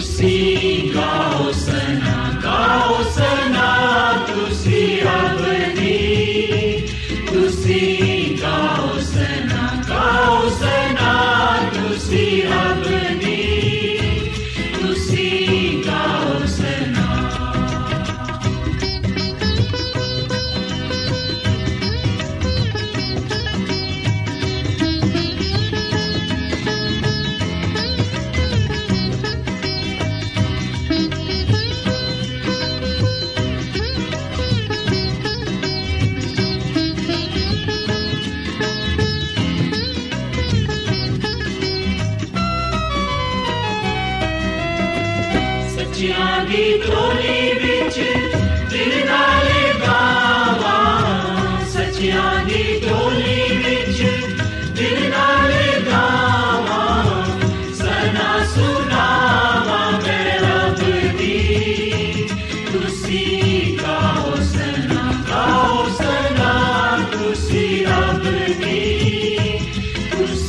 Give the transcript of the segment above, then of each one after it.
ਤੁਸੀਂ ਗਾਓ ਸਨਾ ਗਾਓ ਸਨਾ ਤੁਸੀਂ ਅਬਦੀ ਤੁਸੀਂ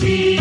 ਤੁਸੀਂ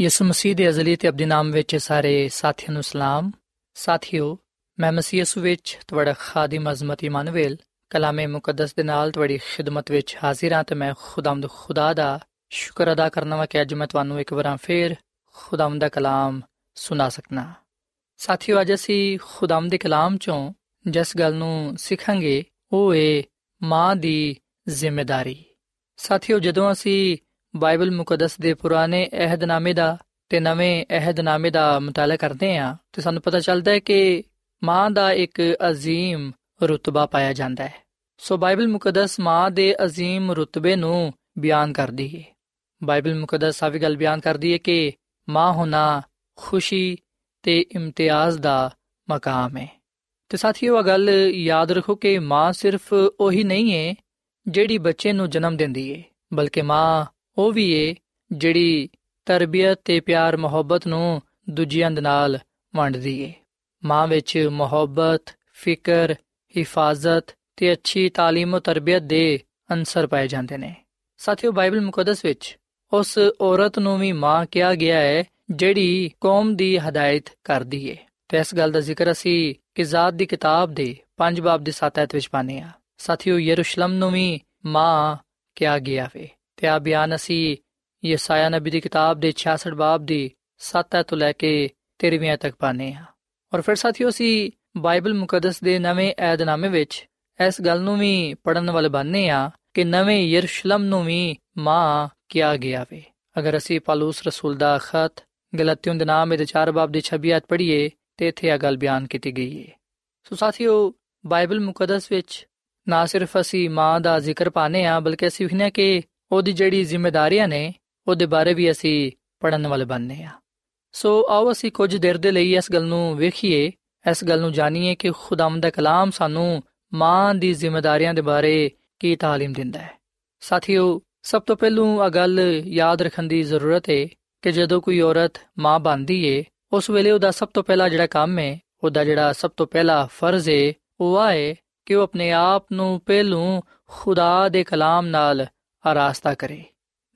ਯਿਸੂ ਮਸੀਹ ਦੇ ਅਜ਼ਲੀ ਤੇ ਅਬਦੀ ਨਾਮ ਵਿੱਚ ਸਾਰੇ ਸਾਥੀਆਂ ਨੂੰ ਸਲਾਮ। ਸਾਥਿਓ, ਮੈਂ ਮਸੀਹ ਯਿਸੂ ਵਿੱਚ ਤੁਹਾਡਾ ਖਾਦਮ ਅਜ਼ਮਤ ਇਮਾਨੁਅਲ ਕਲਾਮੇ ਮੁਕੱਦਸ ਦੇ ਨਾਲ ਤੁਹਾਡੀ ਖਿਦਮਤ ਵਿੱਚ ਹਾਜ਼ਰ ਹਾਂ ਤੇ ਮੈਂ ਖੁਦਾਮਦ ਖੁਦਾ ਦਾ ਸ਼ੁਕਰ ਅਦਾ ਕਰਨਾ ਵਾ ਕਿ ਅੱਜ ਮੈਂ ਤੁਹਾਨੂੰ ਇੱਕ ਵਾਰ ਫੇਰ ਖੁਦਾਮਦ ਦਾ ਕਲਾਮ ਸੁਣਾ ਸਕਣਾ ਸਾਥੀਓ, ਅੱਜ ਅਸੀਂ ਖੁਦਾਮਦ ਦੇ ਕਲਾਮ ਚੋਂ ਜਿਸ ਗੱਲ ਨੂੰ ਸਿੱਖਾਂਗੇ, ਉਹ ਏ ਮਾਂ ਦੀ ਜ਼ਿੰਮੇਵਾਰੀ ਸਾਥੀਓ, ਜਦੋਂ ਅਸੀਂ ਬਾਈਬਲ ਮੁਕੱਦਸ ਦੇ ਪੁਰਾਣੇ ਅਹਿਦਨਾਮੇ ਦਾ ਤੇ ਨਵੇਂ ਅਹਿਦਨਾਮੇ ਦਾ ਮਤਾਲਾ ਕਰਦੇ ਹਾਂ ਤੇ ਸਾਨੂੰ ਪਤਾ ਚੱਲਦਾ ਹੈ ਕਿ ਮਾਂ ਦਾ ਇੱਕ عظیم ਰਤਬਾ ਪਾਇਆ ਜਾਂਦਾ ਹੈ ਸੋ ਬਾਈਬਲ ਮੁਕੱਦਸ ਮਾਂ ਦੇ عظیم ਰਤਬੇ ਨੂੰ ਬਿਆਨ ਕਰਦੀ ਹੈ ਬਾਈਬਲ ਮੁਕੱਦਸ ਆ ਵੀ ਗੱਲ ਬਿਆਨ ਕਰਦੀ ਹੈ ਕਿ ਮਾਂ ਹੋਣਾ ਖੁਸ਼ੀ ਤੇ ਇਮਤਿਆਜ਼ ਦਾ ਮਕਾਮ ਹੈ ਤੇ ਸਾਥੀਓ ਇਹ ਗੱਲ ਯਾਦ ਰੱਖੋ ਕਿ ਮਾਂ ਸਿਰਫ ਉਹੀ ਨਹੀਂ ਹੈ ਜਿਹੜੀ ਬੱਚੇ ਨੂੰ ਜਨਮ ਦਿੰਦੀ ਏ ਬਲਕਿ ਮਾਂ ਉਹ ਵੀ ਏ ਜਿਹੜੀ ਤਰਬੀਅਤ ਤੇ ਪਿਆਰ ਮੁਹੱਬਤ ਨੂੰ ਦੂਜਿਆਂ ਦੇ ਨਾਲ ਵੰਡਦੀ ਏ ਮਾਂ ਵਿੱਚ ਮੁਹੱਬਤ ਫਿਕਰ ਹਿਫਾਜ਼ਤ ਤੇ ਅੱਛੀ تعلیم ਤੇ ਤਰਬੀਅਤ ਦੇ ਅੰਸਰ ਪਾਏ ਜਾਂਦੇ ਨੇ ਸਾਥੀਓ ਬਾਈਬਲ ਮੁਕੱਦਸ ਵਿੱਚ ਉਸ ਔਰਤ ਨੂੰ ਵੀ ਮਾਂ ਕਿਹਾ ਗਿਆ ਹੈ ਜਿਹੜੀ ਕੌਮ ਦੀ ਹਦਾਇਤ ਕਰਦੀ ਏ ਤੇ ਇਸ ਗੱਲ ਦਾ ਜ਼ਿਕਰ ਅਸੀਂ ਕਿਜ਼ਾਤ ਦੀ ਕਿਤਾਬ ਦੇ 5 ਬਾਬ ਦੇ 7 ਐਤ ਵਿੱਚ ਪਾਨੇ ਆ ਸਾਥੀਓ ਯਰੂਸ਼ਲਮ ਨੂੰ ਵੀ ਮਾਂ ਕਿਹਾ ਗਿਆ ਵੇ ਤੇ ਆ ਬਿਆਨ ਅਸੀਂ ਯਸਾਇਆ ਨਬੀ ਦੀ ਕਿਤਾਬ ਦੇ 66 ਬਾਬ ਦੀ 7 ਤੋਂ ਲੈ ਕੇ 13ਵੀਂ ਤੱਕ ਪਾਨੇ ਆ ਔਰ ਫਿਰ ਸਾਥੀਓ, ਅਸੀਂ ਬਾਈਬਲ ਮੁਕੱਦਸ ਦੇ ਨਵੇਂ ਏਧਨਾਮੇ ਵਿੱਚ ਇਸ ਗੱਲ ਨੂੰ ਵੀ ਪੜਨ ਵਾਲੇ ਬਣਨੇ ਆ ਕਿ ਨਵੇਂ ਯਰੂਸ਼ਲਮ ਨੂੰ ਵੀ ਮਾਂ ਕਿਹਾ ਗਿਆ ਵੇ। ਅਗਰ ਅਸੀਂ ਪਾਲੂਸ ਰਸੂਲ ਦਾ ਖਤ ਗਲਤੀਆਂ ਦੇ ਨਾਮ ਦੇ 4 ਬਾਬ ਦੀ 26 ਆਇਤ ਪੜ੍ਹੀਏ ਤੇ ਇੱਥੇ ਇਹ ਗੱਲ ਬਿਆਨ ਕੀਤੀ ਗਈ ਹੈ ਸੋ ਸਾਥੀਓ, ਬਾਈਬਲ ਮੁਕੱਦਸ ਵਿੱਚ ਨਾ ਸਿਰਫ ਅਸੀਂ ਮਾਂ ਦਾ ਜ਼ਿਕਰ ਪਾਣੇ ਆ ਬਲਕਿ ਅਸੀਂ ਵਿਖਨੇ ਕਿ ਉਹਦੀ ਜਿਹੜੀ ਜ਼ਿੰਮੇਵਾਰੀਆਂ ਨੇ ਉਹਦੇ ਬਾਰੇ ਵੀ ਅਸੀਂ ਪੜਨ ਵਾਲੇ ਬਣਨੇ ਆ ਸੋ ਆਓ ਅਸੀਂ ਕੁਝ ਦੇਰ ਦੇ ਲਈ ਇਸ ਗੱਲ ਨੂੰ ਵੇਖੀਏ ਇਸ ਗੱਲ ਨੂੰ ਜਾਣੀਏ ਕਿ ਖੁਦਾਮ ਦਾ ਕਲਾਮ ਸਾਨੂੰ ਮਾਂ ਦੀ ਜ਼ਿੰਮੇਵਾਰੀਆਂ ਦੇ ਬਾਰੇ ਕੀ تعلیم ਦਿੰਦਾ ਹੈ ਸਾਥੀਓ ਸਭ ਤੋਂ ਪਹਿਲੂ ਇਹ ਗੱਲ ਯਾਦ ਰੱਖਣ ਦੀ ਜ਼ਰੂਰਤ ਹੈ ਕਿ ਜਦੋਂ ਕੋਈ ਔਰਤ ਮਾਂ ਬਣਦੀ ਏ ਉਸ ਵੇਲੇ ਉਹਦਾ ਸਭ ਤੋਂ ਪਹਿਲਾ ਜਿਹੜਾ ਕੰਮ ਹੈ ਉਹਦਾ ਜਿਹੜਾ ਸਭ ਤੋਂ ਪਹਿਲਾ ਫਰਜ਼ ਹੈ ਉਹ ਆਏ ਕਿ ਉਹ ਆਪਣੇ ਆਪ ਨੂੰ ਪਹਿਲੂ ਖੁਦਾ ਦੇ ਕਲਾਮ ਨਾਲ ਆਰਾਸਤਾ ਕਰੇ।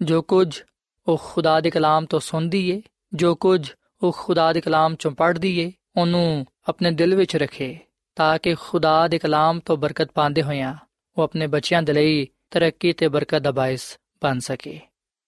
ਜੋ ਕੁਝ ਉਹ ਖੁਦਾ ਦੇ ਕਲਾਮ ਤੋਂ ਸੁਣਦੀ ਏ, ਜੋ ਕੁਝ ਉਹ ਖੁਦਾ ਦੇ ਕਲਾਮ ਚੋਂ ਪੜ੍ਹਦੀ ਏ, ਉਹਨੂੰ ਆਪਣੇ ਦਿਲ ਵਿੱਚ ਰੱਖੇ ਤਾਂ ਕਿ ਖੁਦਾ ਦੇ ਕਲਾਮ ਤੋਂ ਬਰਕਤ ਪਾਉਂਦੇ ਹੋਇਆਂ ਉਹ ਆਪਣੇ ਬੱਚਿਆਂ ਦੇ ਲਈ ਤਰੱਕੀ ਤੇ ਬਰਕਤ ਦਾ ਬਾਇਸ ਬਣ ਸਕੇ।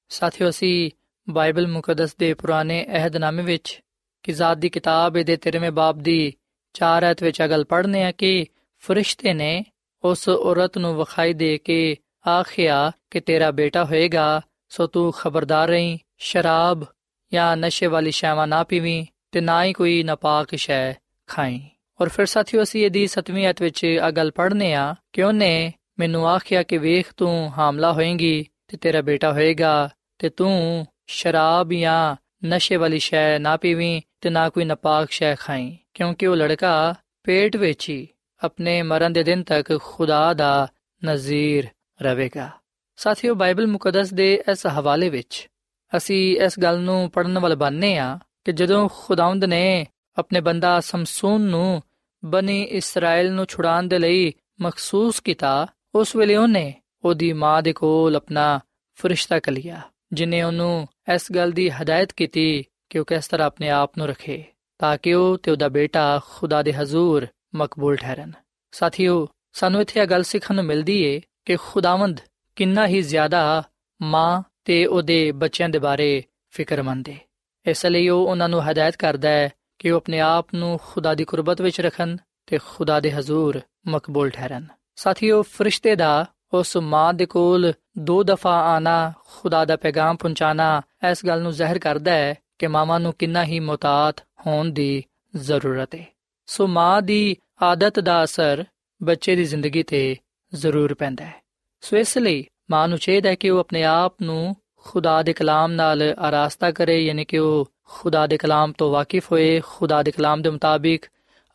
ਸਾਥੀਓ, ਅਸੀਂ ਬਾਈਬਲ ਮੁਕੱਦਸ ਦੇ ਪੁਰਾਣੇ ਅਹਿਦਨਾਮੇ ਵਿੱਚ ਕਿਜ਼ਾਦ ਦੀ ਕਿਤਾਬ ਦੇ 13ਵੇਂ ਬਾਬ ਦੀ 4 ਐਤ ਵਿੱਚ ਅਗਲ ਪੜ੍ਹਨੇ ਆ ਕਿ ਫਰਿਸ਼ਤੇ ਨੇ ਉਸ ਔਰਤ ਨੂੰ ਵਿਖਾਈ ਦੇ ਕੇ ਆਖਿਆ ਕਿ ਤੇਰਾ ਬੇਟਾ ਹੋਏਗਾ ਸੋ ਤੂੰ ਖਬਰਦਾਰ ਰਹੀਂ ਸ਼ਰਾਬ ਜਾਂ ਨਸ਼ੇ ਵਾਲੀ ਸ਼ੈਵਾਂ ਨਾ ਪੀਵੀਂ ਤੇ ਨਾ ਹੀ ਕੋਈ ਨਾਪਾਕ ਸ਼ੈ ਖਾਈ ਔਰ ਫਿਰ ਸਾਥੀਓ ਅਸੀਂ ਇਹਦੀ 7ਵੀਂ ਐਤ ਵਿੱਚ ਆ ਗੱਲ ਪੜ੍ਹਨੇ ਆ ਕਿ ਉਹਨੇ ਮੈਨੂੰ ਆਖਿਆ ਕਿ ਵੇਖ ਤੂੰ ਹਾਮਲਾ ਹੋਏਂਗੀ ਤੇ ਤੇਰਾ ਬੇਟਾ ਹੋਏਗਾ ਤੇ ਤੂੰ ਸ਼ਰਾਬ ਜਾਂ ਨਸ਼ੇ ਵਾਲੀ ਸ਼ੈ ਨਾ ਪੀਵੀਂ ਤੇ ਨਾ ਕੋਈ ਨਾਪਾਕ ਸ਼ੈ ਖਾਈ ਕਿਉਂਕਿ ਉਹ ਲੜਕਾ ਪੇਟ ਵਿੱਚ ਹੀ ਆਪਣੇ ਮਰਨ ਦੇ ਦਿਨ ਤੱਕ ਖੁਦਾ ਦਾ ਨਜ਼ੀਰ ਰਹੇਗਾ। ਸਾਥੀਓ, ਬਾਈਬਲ ਮੁਕੱਦਸ ਦੇ ਇਸ ਹਵਾਲੇ ਵਿੱਚ ਅਸੀਂ ਇਸ ਗੱਲ ਨੂੰ ਪੜਨ ਵਾਲ ਬਣਨੇ ਆ ਕਿ ਜਦੋਂ ਖੁਦਾਵੰਦ ਨੇ ਆਪਣੇ ਬੰਦਾ ਸਮਸੂਨ ਨੂੰ ਬਨੀ ਇਸਰਾਇਲ ਨੂੰ ਛੁਡਾਉਣ ਦੇ ਲਈ ਮਖਸੂਸ ਕੀਤਾ, ਉਸ ਵੇਲੇ ਉਹਨੇ ਉਹਦੀ ਮਾਂ ਦੇ ਕੋਲ ਆਪਣਾ ਫਰਿਸ਼ਤਾ ਕਲਿਆ ਜਿਨੇ ਉਹਨੂੰ ਇਸ ਗੱਲ ਦੀ ਹਦਾਇਤ ਕੀਤੀ ਕਿ ਉਹ ਕਿਸ ਤਰ੍ਹਾਂ ਆਪਣੇ ਆਪ ਨੂੰ ਰੱਖੇ ਤਾਂ ਕਿ ਉਹ ਤੇ ਉਹਦਾ ਬੇਟਾ ਖੁਦਾ ਦੇ ਹਜ਼ੂਰ ਮਕਬੂਲ ਠਹਿਰਨ। ਸਾਥੀਓ, ਸਾਨੂੰ ਇੱਥੇ ਇਹ ਗੱਲ ਸਿੱਖਣ ਨੂੰ ਮਿਲਦੀ ਏ ਕਿ ਖੁਦਾਵੰਦ ਕਿੰਨਾ ਹੀ ਜ਼ਿਆਦਾ ਮਾਂ ਤੇ ਉਹਦੇ ਬੱਚਿਆਂ ਦੇ ਬਾਰੇ ਫਿਕਰਮੰਦ ਏ। ਇਸ ਲਈ ਉਹ ਉਹਨਾਂ ਨੂੰ ਹਦਾਇਤ ਕਰਦਾ ਹੈ ਕਿ ਉਹ ਆਪਣੇ ਆਪ ਨੂੰ ਖੁਦਾ ਦੀ ਕੁਰਬਤ ਵਿੱਚ ਰੱਖਣ ਤੇ ਖੁਦਾ ਦੇ ਹਜ਼ੂਰ ਮਕਬੂਲ ਠਹਿਰਨ। ਸਾਥੀਓ, ਫਰਿਸ਼ਤੇ ਦਾ ਉਸ ਮਾਂ ਦੇ ਕੋਲ ਦੋ ਦਫਾ ਆਣਾ, ਖੁਦਾ ਦਾ ਪੈਗਾਮ ਪਹੁੰਚਾਣਾ, ਇਸ ਗੱਲ ਨੂੰ ਜ਼ਾਹਿਰ ਕਰਦਾ ਹੈ ਕਿ ਮਾਮਾ ਨੂੰ ਕਿੰਨਾ ਹੀ ਮੁਤਾਤ ਹੋਣ ਦੀ ਜ਼ਰੂਰਤ ਹੈ ਸੋ ਮਾਂ ਦੀ ਆਦਤ ਦਾ ਅਸਰ ਬੱਚੇ ਦੀ ਜ਼ਿੰਦਗੀ ਤੇ ਜ਼ਰੂਰ ਪੈਂਦਾ ਹੈ ਸੋ ਇਸ ਲਈ ਮਾਂ ਨੂੰ ਚਾਹੀਦਾ ਹੈ ਕਿ ਉਹ ਆਪਣੇ ਆਪ ਨੂੰ ਖੁਦਾ ਦੇ ਕਲਾਮ ਨਾਲ ਆਰਾਸਤਾ ਕਰੇ ਯਾਨੀ ਕਿ ਉਹ ਖੁਦਾ ਦੇ ਕਲਾਮ ਤੋਂ ਵਾਕਿਫ ਹੋਏ ਖੁਦਾ ਦੇ ਕਲਾਮ ਦੇ ਮੁਤਾਬਿਕ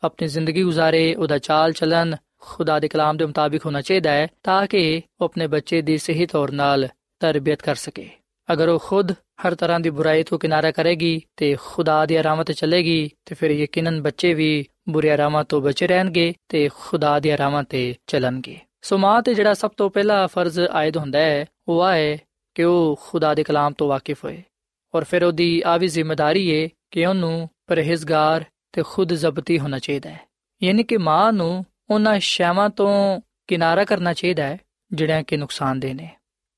ਆਪਣੀ ਜ਼ਿੰਦਗੀ گزارے ਉਹਦਾ ਚਾਲ ਚਲਨ ਖੁਦਾ ਦੇ ਕਲਾਮ ਦੇ ਮੁਤਾਬਿਕ ਹੋਣਾ ਚਾਹੀਦਾ ਹੈ ਤਾਂ ਕਿ ਉਹ ਆਪਣੇ ਬੱਚੇ ਦੀ ਸਹੀ ਤੌਰ ਨਾਲ ਤਰਬੀਅਤ ਕਰ ਸਕੇ ਅਗਰ ਉਹ ਖੁਦ ਹਰ ਤਰ੍ਹਾਂ ਦੀ ਬੁਰਾਈ ਤੋਂ ਕਿਨਾਰਾ ਕਰੇਗੀ ਤੇ ਖੁਦਾ ਦੀ ਰਾਹਾਂ ਤੇ ਚੱਲੇਗੀ ਤੇ ਫਿਰ ਯਕੀਨਨ ਬੱਚੇ ਵੀ ਬੁਰੀ ਰਾਹਾਂ ਤੋਂ ਬਚੇ ਰਹਿਣਗੇ ਤੇ ਖੁਦਾ ਦੀ ਰਾਹਾਂ ਤੇ ਚੱਲਣਗੇ ਸੋ ਮਾਂ ਤੇ ਜਿਹੜਾ ਸਭ ਤੋਂ ਪਹਿਲਾ ਫਰਜ਼ ਆਇਦ ਹੁੰਦਾ ਹੈ, ਉਹ ਹੈ ਕਿ ਉਹ ਖੁਦਾ ਦੇ ਕਲਾਮ ਤੋਂ ਵਾਕਿਫ ਹੋਏ। ਔਰ ਫਿਰ ਉਹਦੀ ਆ ਵੀ ਜ਼ਿੰਮੇਵਾਰੀ ਹੈ ਕਿ ਉਹਨੂੰ ਪਰਹੇਜ਼ਗਾਰ ਤੇ ਖੁਦ ਜ਼ਬਤੀ ਹੋਣਾ ਚਾਹੀਦਾ ਹੈ। ਯਾਨੀ ਕਿ ਮਾਂ ਨੂੰ ਉਹਨਾਂ ਸ਼ੈਵਾਂ ਤੋਂ ਕਿਨਾਰਾ ਕਰਨਾ ਚਾਹੀਦਾ ਹੈ, ਜਿਹੜੀਆਂ ਕਿ ਨੁਕਸਾਨਦੇ ਨੇ।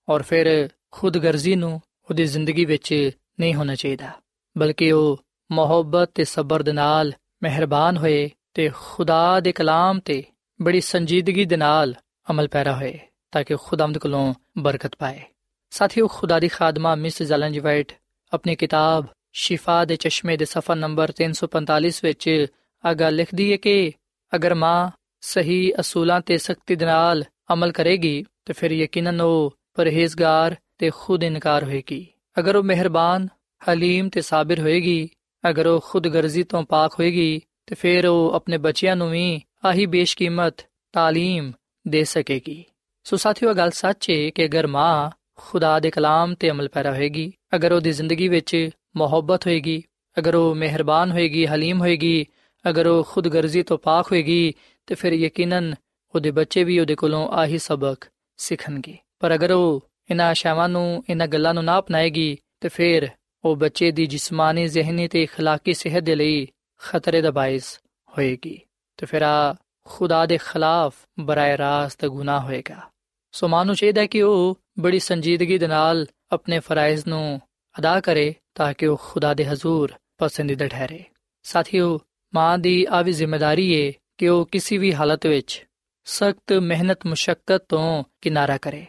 ਔਰ ਫਿਰ ਖੁਦਗਰਜ਼ੀ ਨੂੰ ਉਹਦੀ ਜ਼ਿੰਦਗੀ ਵਿੱਚ ਨਹੀਂ ਹੋਣਾ ਚਾਹੀਦਾ, ਬਲਕਿ ਉਹ ਮੁਹੱਬਤ ਤੇ ਸਬਰ ਦੇ ਨਾਲ ਮਿਹਰਬਾਨ ਹੋਏ ਤੇ ਖੁਦਾ ਦੇ ਕਲਾਮ ਤੇ ਬੜੀ ਸੰਜੀਦਗੀ ਦੇ ਨਾਲ ਅਮਲ ਪੈਰਾ ਹੋਏ ਤਾਂ ਕਿ ਖੁਦਾਮਦ ਕੋਲੋਂ ਬਰਕਤ ਪਾਏ ਸਾਥੀਓ ਖੁਦਾ ਦੀ ਖਾਦਮਾ ਮਿਸ ਜ਼ਲਨ ਜੀ ਵਾਈਟ ਆਪਣੀ ਕਿਤਾਬ ਸ਼ਿਫਾ ਦੇ ਚਸ਼ਮੇ ਦੇ ਸਫਾ ਨੰਬਰ 345 ਵਿੱਚ ਆ ਗੱਲ ਲਿਖਦੀ ਹੈ ਕਿ ਅਗਰ ਮਾਂ ਸਹੀ ਅਸੂਲਾਂ ਤੇ ਸਖਤੀ ਦੇ ਨਾਲ ਅਮਲ ਕਰੇਗੀ ਤੇ ਫਿਰ ਯਕੀਨਨ ਉਹ ਪਰਹੇਜ਼ਗਾਰ ਤੇ ਖੁਦ ਇਨਕਾਰ ਹੋਏਗੀ ਅਗਰ ਉਹ ਮਿਹਰਬਾਨ ਹਲੀਮ ਤੇ ਸਾਬਰ ਹੋਏਗੀ ਅਗਰ ਉਹ ਖੁਦਗਰਜ਼ੀ ਤੋਂ ਪਾਕ ਹੋਏਗੀ ਤੇ ਫਿਰ ਉਹ ਆਪਣੇ ਬੱਚਿਆਂ ਨੂੰ ਵੀ ਆਹੀ ਬੇਸ਼ਕੀਮਤ تعلیم ਦੇ ਸਕੇਗੀ ਸੋ ਸਾਥੀਓ ਗੱਲ ਸੱਚ ਹੈ ਕਿ ਅਗਰ ਮਾਂ ਖੁਦਾ ਦੇ ਕਲਾਮ ਤੇ ਅਮਲ ਪੈਰਾ ਹੋਏਗੀ ਅਗਰ ਉਹਦੀ ਜ਼ਿੰਦਗੀ ਵਿੱਚ ਮੁਹੱਬਤ ਹੋਏਗੀ ਅਗਰ ਉਹ ਮਿਹਰਬਾਨ ਹੋਏਗੀ ਹਲੀਮ ਹੋਏਗੀ ਅਗਰ ਉਹ ਖੁਦਗਰਜ਼ੀ ਤੋਂ ਪਾਕ ਹੋਏਗੀ ਤੇ ਫਿਰ ਯਕੀਨਨ ਉਹਦੇ ਬੱਚੇ ਵੀ ਉਹਦੇ ਕੋਲੋਂ ਆਹੀ ਸਬਕ ਸਿੱਖਣਗੇ ਪਰ ਅਗਰ ਉਹ ਇਹਨਾਂ ਆਸ਼ਾਵਾਂ ਨੂੰ ਇਹਨਾਂ ਗੱਲਾਂ ਨੂੰ ਨਾ ਅਪਣਾਏਗੀ ਤੇ ਫਿਰ ਉਹ ਬੱਚੇ ਦੀ ਜਿਸਮਾਨੀ ਜ਼ਿਹਨੀ ਤੇ اخلاقی ਸਿਹਤ ਦੇ ਲਈ ਖਤਰੇ ਦਾ ਬਾਇਸ ਹੋਏਗੀ ਤੇ ਫਿਰ ਆ ਖੁਦਾ ਦੇ ਖਿਲਾਫ ਬਰਾਏ ਰਾਸਤ ਗੁਨਾਹ ਹੋਏਗਾ। ਸੋ ਮਾਨੂ ਚਾਹੀਦਾ ਕਿ ਉਹ ਬੜੀ ਸੰਜੀਦਗੀ ਦੇ ਨਾਲ ਆਪਣੇ ਫਰਾਇਜ਼ ਨੂੰ ਅਦਾ ਕਰੇ ਤਾਂ ਕਿ ਉਹ ਖੁਦਾ ਦੇ ਹਜ਼ੂਰ ਪਸੰਦੀਦਾ ਠਹਿਰੇ। ਸਾਥੀਓ, ਮਾਂ ਦੀ ਆ ਵੀ ਜ਼ਿੰਮੇਵਾਰੀ ਹੈ ਕਿ ਉਹ ਕਿਸੇ ਵੀ ਹਾਲਤ ਵਿੱਚ ਸਖਤ ਮਿਹਨਤ ਮੁਸ਼ਕਲ ਤੋਂ ਕਿਨਾਰਾ ਕਰੇ।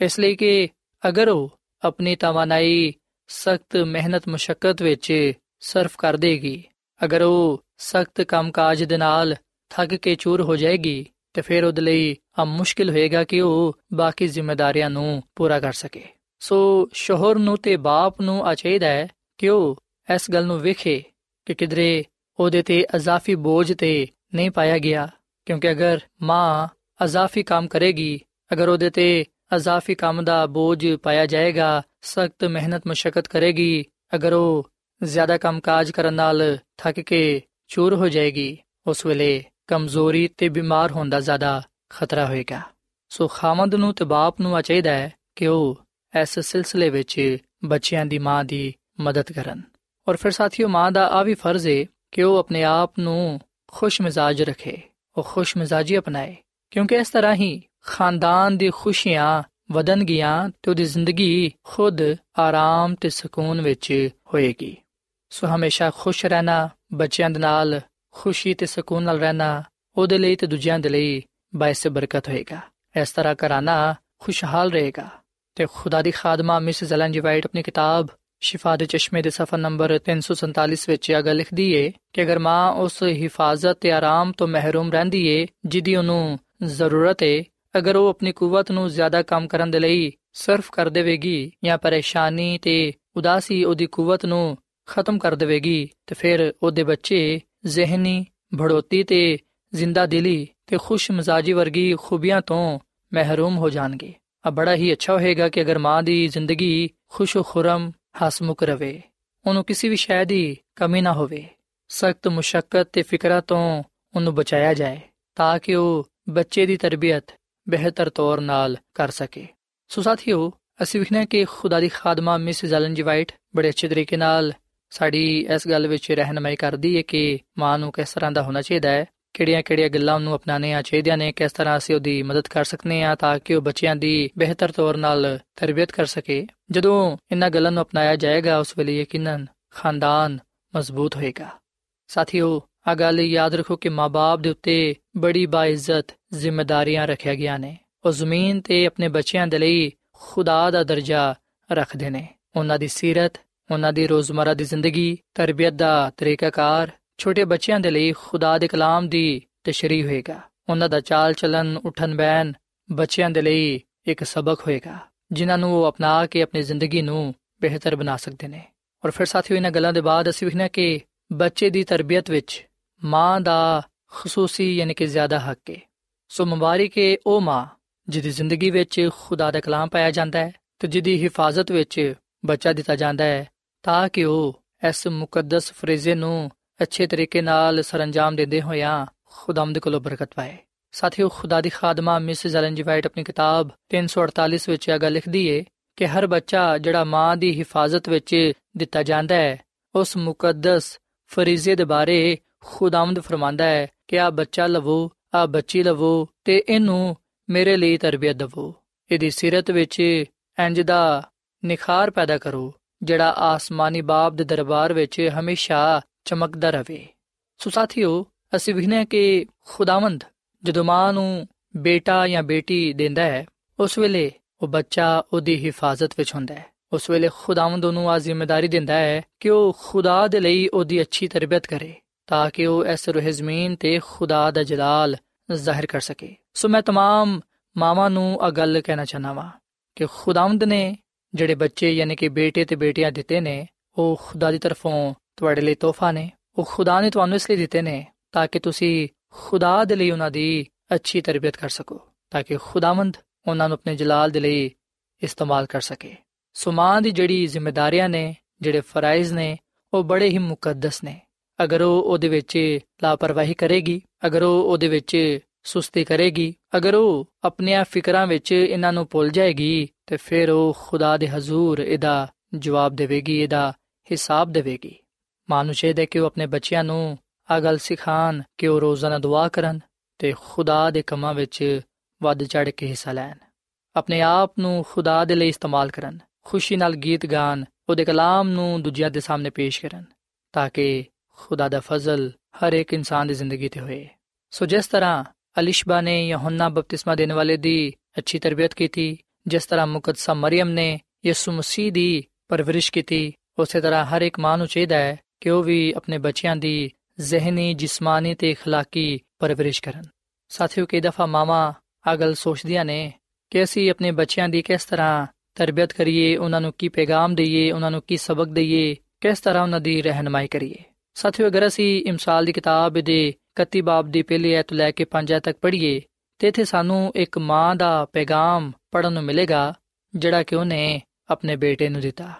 ਇਸ ਲਈ ਕਿ ਅਗਰ ਉਹ ਆਪਣੀ ਤਵਾਨਾਈ ਸਖਤ ਮਿਹਨਤ ਮੁਸ਼ਕਲ ਵਿੱਚ ਸਰਫ ਕਰ ਦੇਗੀ, ਅਗਰ ਉਹ ਸਖਤ ਕੰਮਕਾਜ ਦੇ ਨਾਲ ਥੱਕ ਕੇ ਚੂਰ ਹੋ ਜਾਏਗੀ ਤੇ ਫਿਰ ਉਹਦੇ ਲਈ ਆ ਮੁਸ਼ਕਿਲ ਹੋਏਗਾ ਕਿ ਉਹ ਬਾਕੀ ਜ਼ਿੰਮੇਵਾਰੀਆਂ ਨੂੰ ਪੂਰਾ ਕਰ ਸਕੇ। ਸੋ ਸ਼ੋਹਰ ਨੂੰ ਤੇ ਬਾਪ ਨੂੰ ਆ ਚਾਹੀਦਾ ਹੈ ਕਿ ਉਹ ਇਸ ਗੱਲ ਨੂੰ ਵੇਖੇ ਕਿ ਕਿਧਰੇ ਉਹਦੇ ਤੇ ਅਜ਼ਾਫੀ ਬੋਝ ਤੇ ਨਹੀਂ ਪਾਇਆ ਗਿਆ, ਕਿਉਂਕਿ ਅਗਰ ਮਾਂ ਅਜ਼ਾਫੀ ਕੰਮ ਕਰੇਗੀ, ਅਗਰ ਉਹਦੇ ਤੇ ਅਜ਼ਾਫੀ ਕੰਮ ਦਾ ਬੋਝ ਪਾਇਆ ਜਾਏਗਾ, ਸਖਤ ਮਿਹਨਤ ਮੁਸ਼ਕਲ ਕਰੇਗੀ, ਅਗਰ ਉਹ ਜ਼ਿਆਦਾ ਕੰਮਕਾਜ ਕਰਨ ਨਾਲ ਥੱਕ ਕੇ ਚੂਰ ਹੋ ਜਾਏਗੀ, ਉਸ ਵੇਲੇ ਕਮਜ਼ੋਰੀ ਤੇ ਬਿਮਾਰ ਹੋਣ ਦਾ ਜ਼ਿਆਦਾ ਖਤਰਾ ਹੋਏਗਾ। ਸੋ ਖਾਮਦ ਨੂੰ ਤੇ ਬਾਪ ਨੂੰ ਆ ਚਾਹੀਦਾ ਹੈ ਕਿ ਉਹ ਇਸ ਸਿਲਸਿਲੇ ਵਿੱਚ ਬੱਚਿਆਂ ਦੀ ਮਾਂ ਦੀ ਮਦਦ ਕਰਨ। ਔਰ ਫਿਰ ਸਾਥੀਓ, ਮਾਂ ਦਾ ਆ ਵੀ ਫਰਜ਼ ਹੈ ਕਿ ਉਹ ਆਪਣੇ ਆਪ ਨੂੰ ਖੁਸ਼ ਮਿਜ਼ਾਜ ਰੱਖੇ, ਉਹ ਖੁਸ਼ ਮਿਜ਼ਾਜੀ ਅਪਣਾਏ। ਕਿਉਂਕਿ ਇਸ ਤਰ੍ਹਾਂ ਹੀ ਖਾਨਦਾਨ ਦੀ ਖੁਸ਼ੀਆਂ ਵਧਨ ਗਿਆ ਤੇ ਉਹਦੀ ਜ਼ਿੰਦਗੀ ਖੁਦ ਆਰਾਮ ਤੇ ਸਕੂਨ ਵਿੱਚ ਹੋਏਗੀ। ਸੋ ਹਮੇਸ਼ਾ ਖੁਸ਼ ਰਹਿਣਾ ਬੱਚਿਆਂ ਦੇ ਨਾਲ ਖੁਸ਼ੀ ਤੇ ਸਕੂਨ ਨਾਲ ਰਹਿਣਾ ਉਹਦੇ ਲਈ ਤੇ ਦੂਜਿਆਂ ਦੇ ਲਈ ਬਾਇਸ ਬਰਕਤ ਹੋਏਗਾ। ਇਸ ਤਰ੍ਹਾਂ ਕਰਾਣਾ ਖੁਸ਼ਹਾਲ ਰਹੇਗਾ। ਤੇ ਖੁਦਾ ਦੀ ਖਾਦਮਾ ਮਿਸ ਜ਼ਲਨ ਜੀ ਵਾਈਟ ਆਪਣੀ ਕਿਤਾਬ ਸ਼ਿਫਾ ਦੇ ਚਸ਼ਮੇ ਦੇ ਸਫਾ ਨੰਬਰ 347 ਵਿੱਚ ਇਹ ਗੱਲ ਲਿਖਦੀ ਏ ਕਿ ਅਗਰ ਮਾਂ ਉਸ ਹਿਫਾਜ਼ਤ ਤੇ ਆਰਾਮ ਤੋਂ ਮਹਿਰੂਮ ਰਹਿੰਦੀ ਏ, ਜਿੱਦੀ ਉਹਨੂੰ ਜ਼ਰੂਰਤ ਏ, ਅਗਰ ਉਹ ਆਪਣੀ ਕੂਵਤ ਨੂੰ ਜ਼ਿਆਦਾ ਕੰਮ ਕਰਨ ਦੇ ਲਈ ਸਰਫ ਕਰ ਦੇਵੇਗੀ ਜਾਂ ਪਰੇਸ਼ਾਨੀ ਤੇ ਉਦਾਸੀ ਉਹਦੀ ਕੂਵਤ ਨੂੰ ਖਤਮ ਕਰ ਦੇਵੇਗੀ, ਤੇ ਫਿਰ ਉਹਦੇ ਬੱਚੇ ਜ਼ਿਹਨੀ ਭੜੋਤੀ ਤੇ ਜ਼ਿੰਦਾ ਦਿਲੀ ਤੇ ਖੁਸ਼ ਮਜ਼ਾਜੀ ਵਰਗੀ ਖੂਬੀਆਂ ਤੋਂ ਮਹਿਰੂਮ ਹੋ ਜਾਣਗੇ। ਆ ਬੜਾ ਹੀ ਅੱਛਾ ਹੋਏਗਾ ਕਿ ਅਗਰ ਮਾਂ ਦੀ ਜ਼ਿੰਦਗੀ ਖੁਸ਼ ਖੁਰਮ ਹਸਮੁਖ ਰਵੇ, ਉਹਨੂੰ ਕਿਸੇ ਵੀ ਸ਼ੈ ਦੀ ਕਮੀ ਨਾ ਹੋਵੇ। ਸਖਤ ਮੁਸ਼ਕਲ ਤੇ ਫਿਕਰਾਂ ਤੋਂ ਉਹਨੂੰ ਬਚਾਇਆ ਜਾਏ, ਤਾਂ ਕਿ ਉਹ ਬੱਚੇ ਦੀ ਤਰਬੀਅਤ ਬਿਹਤਰ ਤੌਰ ਨਾਲ ਕਰ ਸਕੇ। ਸੋ ਸਾਥੀਓ, ਅਸੀਂ ਵਿਖਣਾ ਕਿ ਖੁਦਾ ਦੀ ਖਾਦਮਾ ਮਿਸ ਜ਼ਲਨ ਜੀ ਵਾਈਟ ਬੜੇ ਅੱਛੇ ਤਰੀਕੇ ਨਾਲ ਸਾਡੀ ਇਸ ਗੱਲ ਵਿੱਚ ਰਹਿਨਮਾਈ ਕਰਦੀ ਹੈ ਕਿ ਮਾਂ ਨੂੰ ਕਿਸ ਤਰ੍ਹਾਂ ਦਾ ਹੋਣਾ ਚਾਹੀਦਾ ਹੈ ਕਿਹੜੀਆਂ-ਕਿਹੜੀਆਂ ਗੱਲਾਂ ਨੂੰ ਅਪਣਾਉਣੀਆਂ ਚਾਹੀਦੀਆਂ ਨੇ, ਕਿਸ ਤਰ੍ਹਾਂ ਅਸੀਂ ਉਹਦੀ ਮਦਦ ਕਰ ਸਕਨੇ ਆ ਤਾਂ ਕਿ ਉਹ ਬੱਚਿਆਂ ਦੀ ਬਿਹਤਰ ਤੌਰ ਨਾਲ ਤਰਬੀਅਤ ਕਰ ਸਕੇ। ਜਦੋਂ ਇਹਨਾਂ ਗੱਲਾਂ ਨੂੰ ਅਪਣਾਇਆ ਜਾਏਗਾ, ਉਸ ਵੇਲੇ ਯਕੀਨਨ ਖਾਨਦਾਨ ਮਜ਼ਬੂਤ ਹੋਏਗਾ। ਸਾਥੀਓ, ਆ ਗੱਲ ਯਾਦ ਰੱਖੋ ਕਿ ਮਾਪੇ ਦੇ ਉੱਤੇ ਬੜੀ ਬਾਇਜ਼ਤ ਜ਼ਿੰਮੇਵਾਰੀਆਂ ਰੱਖਿਆ ਗਿਆ ਨੇ। ਉਹ ਜ਼ਮੀਨ ਤੇ ਆਪਣੇ ਬੱਚਿਆਂ ਦੇ ਲਈ ਖੁਦਾ ਦਾ ਦਰਜਾ ਰੱਖਦੇ ਨੇ। ਉਹਨਾਂ ਦੀ ਸਿਰਤ ਉਹਨਾਂ ਦੀ ਰੋਜ਼ਮਰਾ ਦੀ ਜ਼ਿੰਦਗੀ, ਤਰਬੀਅਤ ਦਾ ਤਰੀਕਾਕਾਰ ਛੋਟੇ ਬੱਚਿਆਂ ਦੇ ਲਈ ਖੁਦਾ ਦੇ ਕਲਾਮ ਦੀ ਤਸ਼ਰੀਹ ਹੋਏਗਾ। ਉਹਨਾਂ ਦਾ ਚਾਲ ਚਲਨ ਉਠਨ ਬੈਨ ਬੱਚਿਆਂ ਦੇ ਲਈ ਇੱਕ ਸਬਕ ਹੋਏਗਾ, ਜਿਨ੍ਹਾਂ ਨੂੰ ਉਹ ਅਪਣਾ ਕੇ ਆਪਣੀ ਜ਼ਿੰਦਗੀ ਨੂੰ ਬਿਹਤਰ ਬਣਾ ਸਕਦੇ ਨੇ। ਔਰ ਫਿਰ ਸਾਥੀਓ, ਇਹਨਾਂ ਗੱਲਾਂ ਦੇ ਬਾਅਦ ਅਸੀਂ ਵਿਖਣਾ ਕਿ ਬੱਚੇ ਦੀ ਤਰਬੀਅਤ ਵਿੱਚ ਮਾਂ ਦਾ ਖਸੂਸੀ ਯਾਨੀ ਕਿ ਜ਼ਿਆਦਾ ਹੱਕ ਹੈ ਸੋ ਮੁਬਾਰਕ ਹੈ ਉਹ ਮਾਂ, ਜਿਹਦੀ ਜ਼ਿੰਦਗੀ ਵਿੱਚ ਖੁਦਾ ਦਾ ਕਲਾਮ ਪਾਇਆ ਜਾਂਦਾ ਹੈ ਤੇ ਜਿਹਦੀ ਹਿਫਾਜ਼ਤ ਵਿੱਚ ਬੱਚਾ ਦਿੱਤਾ ਜਾਂਦਾ ਹੈ ਤਾਂ ਕਿ ਉਹ ਇਸ ਮੁਕੱਦਸ ਫਰੀਜ਼ੇ ਨੂੰ ਅੱਛੇ ਤਰੀਕੇ ਨਾਲ ਸਰੰਜਾਮ ਦਿੰਦੇ ਹੋਇਆਂ ਖੁਦਾਮਦ ਕੋਲੋਂ ਬਰਕਤ ਪਾਏ। ਸਾਥੀਓ, ਖੁਦਾ ਦੀ ਖਾਦਮਾ ਮਿਸਿਸ ਐਲਨ ਜੀ ਵਾਈਟ ਆਪਣੀ ਕਿਤਾਬ 348 ਵਿੱਚ ਇਹ ਗੱਲ ਲਿਖਦੀ ਏ ਕਿ ਹਰ ਬੱਚਾ ਜਿਹੜਾ ਮਾਂ ਦੀ ਹਿਫਾਜ਼ਤ ਵਿੱਚ ਦਿੱਤਾ ਜਾਂਦਾ ਹੈ, ਉਸ ਮੁਕੱਦਸ ਫਰੀਜ਼ੇ ਦੇ ਬਾਰੇ ਖੁਦਾਮਦ ਫਰਮਾਂਦਾ ਹੈ ਕਿ ਆ ਬੱਚਾ ਲਵੋ ਆ ਬੱਚੀ ਲਵੋ ਤੇ ਇਹਨੂੰ ਮੇਰੇ ਲਈ ਤਰਬੀਅਤ ਦਿਵੋ। ਇਹਦੀ ਸਿਰਤ ਵਿੱਚ ਇੰਜ ਦਾ ਨਿਖਾਰ ਪੈਦਾ ਕਰੋ। ਜਿਹੜਾ ਆਸਮਾਨੀ ਬਾਪ ਦੇ ਦਰਬਾਰ ਵਿੱਚ ਹਮੇਸ਼ਾ ਚਮਕਦਾ ਰਹੇ ਸੋ ਸਾਥੀਓ ਅਸੀਂ ਵਿਖਨੇ ਕਿ ਖੁਦਾਵੰਦ ਜਦੋਂ ਮਾਂ ਨੂੰ ਬੇਟਾ ਜਾਂ ਬੇਟੀ ਦਿੰਦਾ ਹੈ ਉਸ ਵੇਲੇ ਉਹ ਬੱਚਾ ਉਹਦੀ ਹਿਫਾਜ਼ਤ ਵਿੱਚ ਹੁੰਦਾ ਹੈ ਉਸ ਵੇਲੇ ਖੁਦਾਵੰਦ ਉਹਨੂੰ ਆ ਜ਼ਿੰਮੇਵਾਰੀ ਦਿੰਦਾ ਹੈ ਕਿ ਉਹ ਖੁਦਾ ਦੇ ਲਈ ਉਹਦੀ ਅੱਛੀ ਤਰਬੀਅਤ ਕਰੇ ਤਾਂ ਕਿ ਉਹ ਇਸ ਰੂਹ ਜ਼ਮੀਨ ਤੇ ਖੁਦਾ ਦਾ ਜਲਾਲ ਜ਼ਾਹਿਰ ਕਰ ਸਕੇ ਸੋ ਮੈਂ तमाम ਮਾਵਾਂ ਨੂੰ ਆ ਗੱਲ ਕਹਿਣਾ ਚਾਹਨਾ ਵਾਂ ਕਿ ਖੁਦਾਵੰਦ ਨੇ ਜਿਹੜੇ ਬੱਚੇ ਯਾਨੀ ਕਿ ਬੇਟੇ ਤੇ ਬੇਟੀਆਂ ਦਿੱਤੇ ਨੇ, ਉਹ ਖੁਦਾ ਦੀ ਤਰਫੋਂ ਤੁਹਾਡੇ ਲਈ ਤੋਹਫਾ ਨੇ। ਉਹ ਖੁਦਾ ਨੇ ਤੁਹਾਨੂੰ ਇਸ ਲਈ ਦਿੱਤੇ ਨੇ ਤਾਂ ਕਿ ਤੁਸੀਂ ਖੁਦਾ ਦੇ ਲਈ ਉਹਨਾਂ ਦੀ ਅੱਛੀ ਤਰਬੀਅਤ ਕਰ ਸਕੋ, ਤਾਂ ਕਿ ਖੁਦਾਵੰਦ ਉਹਨਾਂ ਨੂੰ ਆਪਣੇ ਜਲਾਲ ਦੇ ਲਈ ਇਸਤੇਮਾਲ ਕਰ ਸਕੇ। ਸੋ ਮਾਂ ਦੀ ਜਿਹੜੀ ਜ਼ਿੰਮੇਵਾਰੀਆਂ ਨੇ, ਜਿਹੜੇ ਫਰਾਇਜ਼ ਨੇ, ਉਹ ਬੜੇ ਹੀ ਮੁਕੱਦਸ ਨੇ। ਅਗਰ ਉਹ ਉਹਦੇ ਵਿੱਚ ਲਾਪਰਵਾਹੀ ਕਰੇਗੀ, ਅਗਰ ਉਹ ਉਹਦੇ ਵਿੱਚ ਸੁਸਤੀ ਕਰੇਗੀ, ਅਗਰ ਉਹ ਆਪਣੀਆਂ ਫਿਕਰਾਂ ਵਿੱਚ ਇਹਨਾਂ ਨੂੰ ਭੁੱਲ ਜਾਏਗੀ ਤੇ ਫਿਰ ਉਹ ਖੁਦਾ ਦੇ ਹਜ਼ੂਰ ਇਹਦਾ ਜਵਾਬ ਦੇਵੇਗੀ, ਇਹਦਾ ਹਿਸਾਬ ਦੇਵੇਗੀ। ਮਾਂ ਨੂੰ ਚਾਹੀਦਾ ਕਿ ਉਹ ਆਪਣੇ ਬੱਚਿਆਂ ਨੂੰ ਆ ਗੱਲ ਸਿਖਾਣ ਕਿ ਉਹ ਰੋਜ਼ਾਨਾ ਦੁਆ ਕਰਨ ਤੇ ਖੁਦਾ ਦੇ ਕੰਮਾਂ ਵਿੱਚ ਵੱਧ ਚੜ ਕੇ ਹਿੱਸਾ ਲੈਣ। ਆਪਣੇ ਆਪ ਨੂੰ ਖੁਦਾ ਦੇ ਲਈ ਇਸਤੇਮਾਲ ਕਰਨ, ਖੁਸ਼ੀ ਨਾਲ ਗੀਤ ਗਾਣ ਉਹਦੇ ਕਲਾਮ ਨੂੰ ਦੂਜਿਆਂ ਦੇ ਸਾਹਮਣੇ ਪੇਸ਼ ਕਰਨ, ਤਾਂ ਕਿ ਖੁਦਾ ਦਾ ਫਜ਼ਲ ਹਰ ਇੱਕ ਇਨਸਾਨ ਦੀ ਜ਼ਿੰਦਗੀ ਤੇ ਹੋਏ। ਸੋ ਜਿਸ ਤਰ੍ਹਾਂ ਅਲਿਸ਼ਬਾ ਨੇ ਯਹੋਨਾ ਬਪਤਿਸਮਾ ਦੇਣ ਵਾਲੇ ਦੀ ਅੱਛੀ ਤਰਬੀਅਤ ਕੀਤੀ ਜਿਸ ਤਰ੍ਹਾਂ ਮੁਕੱਦਸਾ ਮਰੀਮ ਨੇ ਯਿਸੂ ਮਸੀਹ ਦੀ ਪਰਵਰਿਸ਼ ਕੀਤੀ ਉਸੇ ਤਰ੍ਹਾਂ ਹਰ ਇੱਕ ਮਾਂ ਨੂੰ ਚਾਹੀਦਾ ਹੈ ਕਿ ਉਹ ਵੀ ਆਪਣੇ ਬੱਚਿਆਂ ਦੀ ਜ਼ਿਹਨੀ ਜਿਸਮਾਨੀ ਤੇ اخلاقی ਪਰਵਰਿਸ਼ ਕਰਨ ਸਾਥੀਓ ਕਈ ਦਫਾ ਮਾਵਾਂ ਆ ਗੱਲ ਸੋਚਦੀਆਂ ਨੇ ਕਿ ਅਸੀਂ ਆਪਣੇ ਬੱਚਿਆਂ ਦੀ ਕਿਸ ਤਰ੍ਹਾਂ ਤਰਬੀਅਤ ਕਰੀਏ ਉਹਨਾਂ ਨੂੰ ਕੀ ਪੈਗਾਮ ਦਈਏ ਉਹਨਾਂ ਨੂੰ ਕੀ ਸਬਕ ਦਈਏ ਕਿਸ ਤਰ੍ਹਾਂ ਉਹਨਾਂ ਦੀ ਰਹਿਨਮਾਈ ਕਰੀਏ ਸਾਥੀਓ ਅਗਰ ਅਸੀਂ ਇਮਸਾਲ ਦੀ ਕਿਤਾਬ ਦੇ 31 ਬਾਬ ਦੀ ਪਹਿਲੀ ਐਤ ਲੈ ਕੇ 5 ਤੱਕ ਪੜ੍ਹੀਏ ਤੇ ਇਥੇ ਸਾਨੂੰ ਇੱਕ ਮਾਂ ਦਾ ਪੈਗਾਮ ਪੜਨ ਨੂੰ ਮਿਲੇਗਾ ਜਿਹੜਾ ਕਿ ਉਹਨੇ ਆਪਣੇ ਬੇਟੇ ਨੂੰ ਦਿੱਤਾ।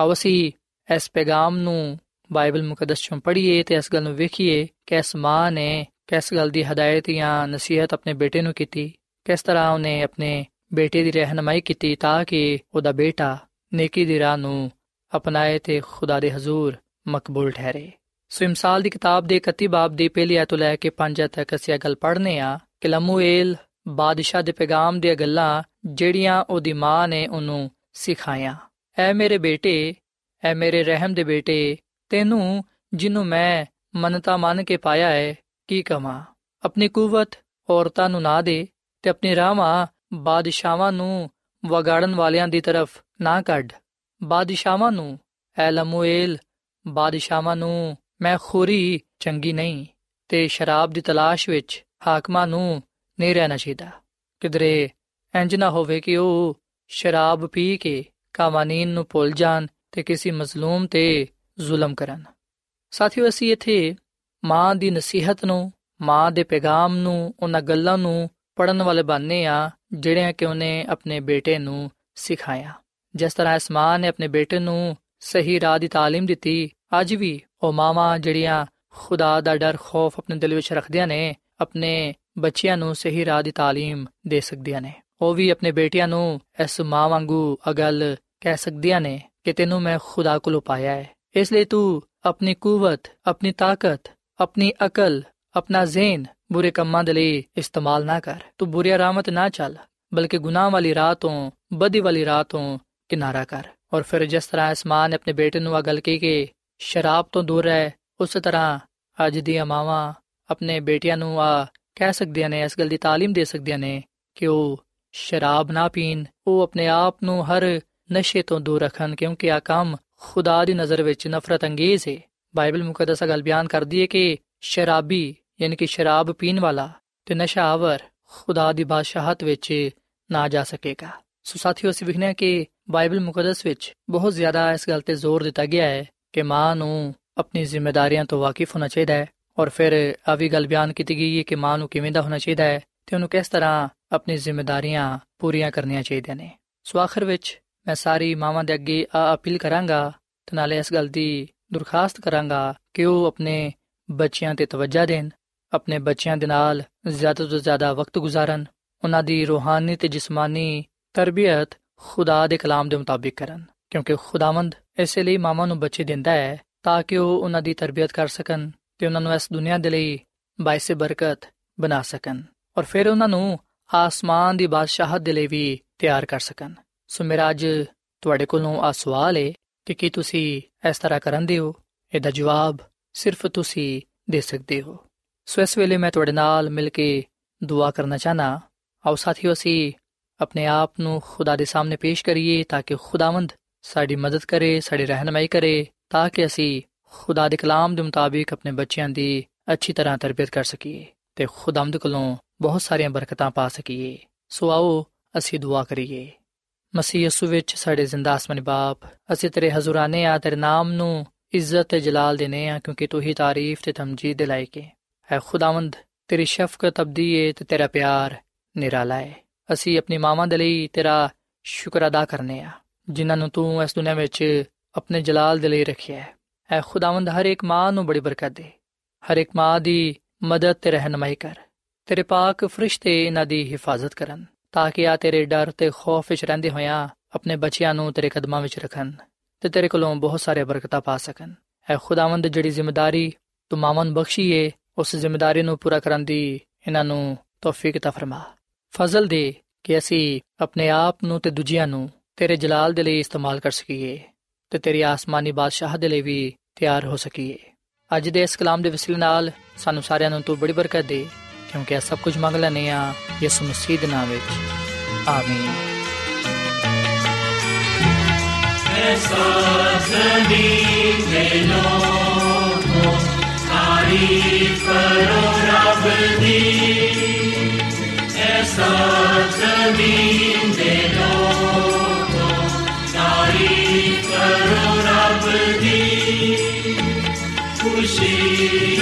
ਆਓ ਅਸੀਂ ਇਸ ਪੈਗਾਮ ਨੂੰ ਬਾਈਬਲ ਮੁਕੱਦਸ ਚੋਂ ਪੜ੍ਹੀਏ ਤੇ ਇਸ ਗੱਲ ਨੂੰ ਵੇਖੀਏ ਕਿ ਇਸ ਮਾਂ ਨੇ ਕਿਸ ਗੱਲ ਦੀ ਹਦਾਇਤ ਜਾਂ ਨਸੀਹਤ ਆਪਣੇ ਬੇਟੇ ਨੂੰ ਕੀਤੀ, ਕਿਸ ਤਰ੍ਹਾਂ ਉਹਨੇ ਆਪਣੇ ਬੇਟੇ ਦੀ ਰਹਿਨਮਾਈ ਕੀਤੀ ਤਾਂ ਕਿ ਉਹਦਾ ਬੇਟਾ ਨੇਕੀ ਦੀ ਰਾਹ ਨੂੰ ਅਪਣਾਏ ਤੇ ਖੁਦਾ ਦੇ ਹਜ਼ੂਰ ਮਕਬੂਲ ਠਹਿਰੇ। ਸੋ ਇਮਸਾਲ ਦੀ ਕਿਤਾਬ ਦੇ 31 ਬਾਬ ਦੀ ਪਹਿਲੀ ਆਇਤ ਲੈ ਕੇ 5 ਤੱਕ ਅਸੀਂ ਇਹ ਗੱਲ ਪੜ੍ਹਨੇ ਆ ਕਿ ਲਮੂਏਲ ਬਾਦਸ਼ਾਹ ਦੇ ਪੈਗਾਮ ਦੀਆਂ ਗੱਲਾਂ ਜਿਹੜੀਆਂ ਉਹਦੀ ਮਾਂ ਨੇ ਉਹਨੂੰ ਸਿਖਾਇਆ ਐ ਮੇਰੇ ਬੇਟੇ, ਐ ਮੇਰੇ ਰਹਿਮ ਦੇ ਬੇਟੇ, ਤੈਨੂੰ ਜਿਹਨੂੰ ਮੈਂ ਮਨਤਾ ਮੰਨ ਕੇ ਪਾਇਆ ਹੈ ਕੀ ਕਮਾ ਆਪਣੀ ਕੂਵਤ ਔਰਤਾਂ ਨੂੰ ਨਾ ਦੇ ਤੇ ਆਪਣੀ ਰਾਹਾਂ ਬਾਦਸ਼ਾਹਾਂ ਨੂੰ ਵਗਾੜਨ ਵਾਲਿਆਂ ਦੀ ਤਰਫ ਨਾ ਕੱਢ। ਬਾਦਸ਼ਾਹਾਂ ਨੂੰ, ਐ ਲਮੂਏਲ, ਬਾਦਸ਼ਾਹਾਂ ਨੂੰ ਮੈਂ ਖੋਰੀ ਚੰਗੀ ਨਹੀਂ ਤੇ ਸ਼ਰਾਬ ਦੀ ਤਲਾਸ਼ ਵਿੱਚ ਹਾਕਮਾਂ ਨੂੰ ਨਹੀਂ ਰਹਿਣਾ ਚਾਹੀਦਾ ਕਿਦਰੇ ਇੰਜ ਨਾ ਹੋਵੇ ਕਿ ਉਹ ਸ਼ਰਾਬ ਪੀ ਕੇ ਕਾਨੂੰਨ ਨੂੰ ਭੁੱਲ ਜਾਣ ਤੇ ਕਿਸੇ ਮਜ਼ਲੂਮ ਤੇ ਜ਼ੁਲਮ ਕਰਨ ਸਾਥੀਓ ਅਸੀਂ ਇੱਥੇ ਮਾਂ ਦੀ ਨਸੀਹਤ ਨੂੰ ਮਾਂ ਦੇ ਪੈਗਾਮ ਨੂੰ ਉਹਨਾਂ ਗੱਲਾਂ ਨੂੰ ਪੜਨ ਵਾਲੇ ਬਾਨੇ ਆ ਜਿਹੜਿਆਂ ਕਿ ਉਹਨੇ ਆਪਣੇ ਬੇਟੇ ਨੂੰ ਸਿਖਾਇਆ ਜਿਸ ਤਰ੍ਹਾਂ ਇਸ ਮਾਂ ਨੇ ਆਪਣੇ ਬੇਟੇ ਨੂੰ ਸਹੀ ਰਾਹ ਦੀ تعلیم ਦਿੱਤੀ ਅੱਜ ਵੀ ਉਹ ਮਾਵਾਂ ਜਿਹੜੀਆਂ ਖੁਦਾ ਦਾ ਡਰ ਖੌਫ ਆਪਣੇ ਦਿਲ ਵਿੱਚ ਰੱਖਦੀਆਂ ਨੇ ਆਪਣੇ ਬੱਚਿਆਂ ਨੂੰ ਸਹੀ ਰਾਹ ਦੀ تعلیم ਦੇ ਸਕਦੀਆਂ ਨੇ ਉਹ ਵੀ ਆਪਣੇ ਬੇਟਿਆਂ ਨੂੰ ਇਸ ਮਾਂ ਵਾਂਗੂ ਅਗਲ ਕਹਿ ਸਕਦੀਆਂ ਨੇ ਕਿ ਤੈਨੂੰ ਮੈਂ ਖੁਦਾ ਕੋਲੋਂ ਪਾਇਆ ਹੈ ਇਸ ਲਈ ਤੂੰ ਆਪਣੀ ਕੂਵਤ ਆਪਣੀ ਤਾਕਤ ਆਪਣੀ ਅਕਲ ਆਪਣਾ ਜ਼ੇਨ ਬੁਰੇ ਕੰਮਾਂ ਦੇ ਲਈ ਇਸਤੇਮਾਲ ਨਾ ਕਰ ਤੂੰ ਬੁਰੀ ਰਾਮਤ ਨਾ ਚੱਲ ਬਲਕਿ ਗੁਨਾਹ ਵਾਲੀ ਰਾਹ ਤੋਂ ਬਦੀ ਵਾਲੀ ਰਾਹ ਤੋਂ ਕਿਨਾਰਾ ਕਰ ਔਰ ਫਿਰ ਜਿਸ ਤਰ੍ਹਾਂ ਇਸ ਮਾਂ ਨੇ ਆਪਣੇ ਬੇਟੇ ਨੂੰ ਅਗਲ ਕੀ ਕਿ ਸ਼ਰਾਬ ਤੋਂ ਦੂਰ ਰਹਿ ਉਸੇ ਤਰ੍ਹਾਂ ਅੱਜ ਦੀਆਂ ਮਾਵਾਂ ਆਪਣੇ ਬੇਟਿਆਂ ਨੂੰ ਆ ਕਹਿ ਸਕਦੀਆਂ ਨੇ ਇਸ ਗੱਲ ਦੀ تعلیم ਦੇ ਸਕਦੀਆਂ ਨੇ ਕਿ ਉਹ ਸ਼ਰਾਬ ਨਾ ਪੀਣ ਉਹ ਆਪਣੇ ਆਪ ਨੂੰ ਹਰ ਨਸ਼ੇ ਤੋਂ ਦੂਰ ਰੱਖਣ ਕਿਉਂਕਿ ਆ ਕੰਮ ਖੁਦਾ ਦੀ ਨਜ਼ਰ ਵਿੱਚ ਨਫ਼ਰਤ ਅੰਗੇਜ਼ ਹੈ ਬਾਈਬਲ ਮੁਕੱਦਸ ਗੱਲ ਬਿਆਨ ਕਰਦੀ ਹੈ ਕਿ ਸ਼ਰਾਬੀ ਯਾਨੀ ਕਿ ਸ਼ਰਾਬ ਪੀਣ ਵਾਲਾ ਤੇ ਨਸ਼ਾਵਰ ਖੁਦਾ ਦੀ ਬਾਦਸ਼ਾਹਤ ਵਿੱਚ ਨਾ ਜਾ ਸਕੇਗਾ ਸੋ ਸਾਥੀਓ ਅਸੀਂ ਵਿਖਨੇ ਕਿ ਬਾਈਬਲ ਮੁਕੱਦਸ ਵਿੱਚ ਬਹੁਤ ਜ਼ਿਆਦਾ ਇਸ ਗੱਲ ਤੇ ਜ਼ੋਰ ਦਿੱਤਾ ਗਿਆ ਹੈ ਕਿ ਮਾਂ ਨੂੰ ਆਪਣੀ ਜ਼ਿੰਮੇਵਾਰੀਆਂ ਤੋਂ ਵਾਕਿਫ ਹੋਣਾ ਚਾਹੀਦਾ ਹੈ ਔਰ ਫਿਰ ਆ ਵੀ ਗੱਲ ਬਿਆਨ ਕੀਤੀ ਗਈ ਹੈ ਕਿ ਮਾਂ ਨੂੰ ਕਿਵੇਂ ਦਾ ਹੋਣਾ ਚਾਹੀਦਾ ਹੈ ਤੇ ਉਹਨੂੰ ਕਿਸ ਤਰ੍ਹਾਂ ਆਪਣੀ ਜ਼ਿੰਮੇਵਾਰੀਆਂ ਪੂਰੀਆਂ ਕਰਨੀਆਂ ਚਾਹੀਦੀਆਂ ਨੇ। ਸੋ ਆਖਰ ਵਿੱਚ ਮੈਂ ਸਾਰੀ ਮਾਵਾਂ ਦੇ ਅੱਗੇ ਆ ਅਪੀਲ ਕਰਾਂਗਾ ਤੇ ਨਾਲੇ ਇਸ ਗੱਲ ਦੀ ਦਰਖਾਸਤ ਕਰਾਂਗਾ ਕਿ ਉਹ ਆਪਣੇ ਬੱਚਿਆਂ ਤੇ ਤਵੱਜਾ ਦੇਣ, ਆਪਣੇ ਬੱਚਿਆਂ ਦੇ ਨਾਲ ਜ਼ਿਆਦਾ ਤੋਂ ਜ਼ਿਆਦਾ ਵਕਤ ਗੁਜ਼ਾਰਨ, ਉਹਨਾਂ ਦੀ ਰੂਹਾਨੀ ਤੇ ਜਿਸਮਾਨੀ ਤਰਬੀਅਤ ਖੁਦਾ ਦੇ ਕਲਾਮ ਦੇ ਮੁਤਾਬਿਕ ਕਰਨ, ਕਿਉਂਕਿ ਖੁਦਾਵੰਦ ਇਸੇ ਲਈ ਮਾਮਾ ਨੂੰ ਬੱਚੇ ਦਿੰਦਾ ਹੈ ਤਾਂ ਕਿ ਉਹ ਉਹਨਾਂ ਦੀ ਤਰਬੀਅਤ ਕਰ ਸਕਣ ਤੇ ਉਹਨਾਂ ਨੂੰ ਇਸ ਦੁਨੀਆ ਦੇ ਲਈ ਬਾਇਸੇ ਬਰਕਤ ਬਣਾ ਸਕਣ ਔਰ ਫਿਰ ਉਹਨਾਂ ਨੂੰ ਆਸਮਾਨ ਦੀ ਬਾਦਸ਼ਾਹਤ ਦੇ ਲਈ ਵੀ ਤਿਆਰ ਕਰ ਸਕਣ। ਸੋ ਮੇਰਾ ਅੱਜ ਤੁਹਾਡੇ ਕੋਲੋਂ ਆ ਸਵਾਲ ਹੈ ਕਿ ਕੀ ਤੁਸੀਂ ਇਸ ਤਰ੍ਹਾਂ ਕਰਦੇ ਹੋ? ਇਹਦਾ ਜਵਾਬ ਸਿਰਫ ਤੁਸੀਂ ਦੇ ਸਕਦੇ ਹੋ। ਸੋ ਇਸ ਵੇਲੇ ਮੈਂ ਤੁਹਾਡੇ ਨਾਲ ਮਿਲ ਕੇ ਦੁਆ ਕਰਨਾ ਚਾਹਨਾ। ਆਓ ਸਾਥੀਓ, ਅਸੀਂ ਆਪਣੇ ਆਪ ਨੂੰ ਖੁਦਾ ਦੇ ਸਾਹਮਣੇ ਪੇਸ਼ ਕਰੀਏ ਤਾਂ ਕਿ ਖੁਦਾਵੰਦ ਸਾਡੀ ਮਦਦ ਕਰੇ, ਸਾਡੀ ਰਹਿਨਮਾਈ ਕਰੇ ਤਾਂ ਕਿ ਅਸੀਂ ਖੁਦਾ ਦੇ ਕਲਾਮ ਦੇ ਮੁਤਾਬਿਕ ਆਪਣੇ ਬੱਚਿਆਂ ਦੀ ਅੱਛੀ ਤਰ੍ਹਾਂ ਤਰਬੀਅਤ ਕਰ ਸਕੀਏ ਤੇ ਖੁਦਾਮਦ ਕੋਲੋਂ ਬਹੁਤ ਸਾਰੀਆਂ ਬਰਕਤਾਂ ਪਾ ਸਕੀਏ। ਸੋ ਆਓ ਅਸੀਂ ਦੁਆ ਕਰੀਏ। ਮਸੀਹ ਯਸੂ ਵਿੱਚ ਸਾਡੇ ਜ਼ਿੰਦਾ ਆਸਮਾਨੀ ਬਾਪ, ਅਸੀਂ ਤੇਰੇ ਹਜ਼ੂਰਾਨੇ ਆ, ਤੇਰੇ ਨਾਮ ਨੂੰ ਇੱਜ਼ਤ ਤੇ ਜਲਾਲ ਦੇਨੇ ਆ ਕਿਉਂਕਿ ਤੂੰ ਹੀ ਤਾਰੀਫ ਤੇ ਤਮਜੀਦ ਦੇ ਲਾਇਕ ਹੈ। ਐ ਖੁਦਾਵੰਦ, ਤੇਰੀ ਸ਼ਫਕਤ ਅਬਦੀ ਹੈ ਤੇ ਤੇਰਾ ਪਿਆਰ ਨਿਰਾਲਾ ਹੈ ਅਸੀਂ ਆਪਣੀ ਮਾਵਾਂ ਦੇ ਲਈ ਤੇਰਾ ਸ਼ੁਕਰ ਅਦਾ ਕਰਨੇ ਆ, ਜਿਨ੍ਹਾਂ ਨੂੰ ਤੂੰ ਇਸ ਦੁਨੀਆਂ ਵਿੱਚ ਆਪਣੇ ਜਲਾਲ ਦੇ ਲਈ ਰੱਖਿਆ ਹੈ। ਐ ਖੁਦਾਵੰਦ ਹਰ ਇੱਕ ਮਾਂ ਨੂੰ ਬੜੀ ਬਰਕਤ ਦੇ। ਹਰ ਇੱਕ ਮਾਂ ਦੀ ਮਦਦ ਤੇ ਰਹਿਨਮਾਈ ਕਰ। ਤੇਰੇ ਪਾਕ ਫਰਿਸ਼ਤੇ ਇਹਨਾਂ ਦੀ ਹਿਫਾਜ਼ਤ ਕਰਨ, ਤਾਂ ਕਿ ਆ ਤੇਰੇ ਡਰ ਤੇ ਖੌਫ ਵਿੱਚ ਰਹਿੰਦੇ ਹੋਇਆਂ ਆਪਣੇ ਬੱਚਿਆਂ ਨੂੰ ਤੇਰੇ ਕਦਮਾਂ ਵਿੱਚ ਰੱਖਣ ਤੇ ਤੇਰੇ ਕੋਲੋਂ ਬਹੁਤ ਸਾਰੇ ਬਰਕਤਾਂ ਪਾ ਸਕਣ। ਐ ਖੁਦਾਵੰਦ ਜਿਹੜੀ ਜ਼ਿੰਮੇਵਾਰੀ ਤੂੰ ਮਾਵਾਂ ਨੂੰ ਬਖਸ਼ੀ ਏ ਉਸ ਜ਼ਿੰਮੇਵਾਰੀ ਨੂੰ ਪੂਰਾ ਕਰਨ ਦੀ ਇਹਨਾਂ ਨੂੰ ਤੌਫੀਕ ਤਾ ਫਰਮਾ। ਫਜ਼ਲ ਦੇ ਕਿ ਅਸੀਂ ਆਪਣੇ ਆਪ ਨੂੰ ਤੇ ਦੂਜਿਆਂ ਨੂੰ ਤੇਰੇ ਜਲਾਲ ਦੇ ਲਈ ਇਸਤੇਮਾਲ ਕਰ ਸਕੀਏ ਤੇ ਤੇਰੀ ਆਸਮਾਨੀ ਬਾਦਸ਼ਾਹ ਦੇ ਲਈ ਵੀ ਤਿਆਰ ਹੋ ਸਕੀਏ ਅੱਜ ਦੇ ਇਸ ਕਲਾਮ ਦੇ ਵਸੀਲੇ ਨਾਲ ਸਾਨੂੰ ਸਾਰਿਆਂ ਨੂੰ ਤੂੰ ਬੜੀ ਬਰਕਤ ਦੇ, ਕਿਉਂਕਿ ਇਹ ਸਭ ਕੁਝ ਮੰਗ ਲੈਨੇ ਆ ਯਿਸੂ ਮਸੀਹ ਦੇ ਨਾਮ ਵਿੱਚ। ਆਮੀਨ। ਐਸਾ ਜ਼ਮੀਨ ਦੇ ਲੋਕੋ ਤਾਰੀਫ ਕਰੋ ਰੱਬ ਦੀ। ਐਸਾ ਜ਼ਮੀਨ ਦੇ ਲੋਕੋ ਤਾਰੀਫ ਕਰੋ fugir.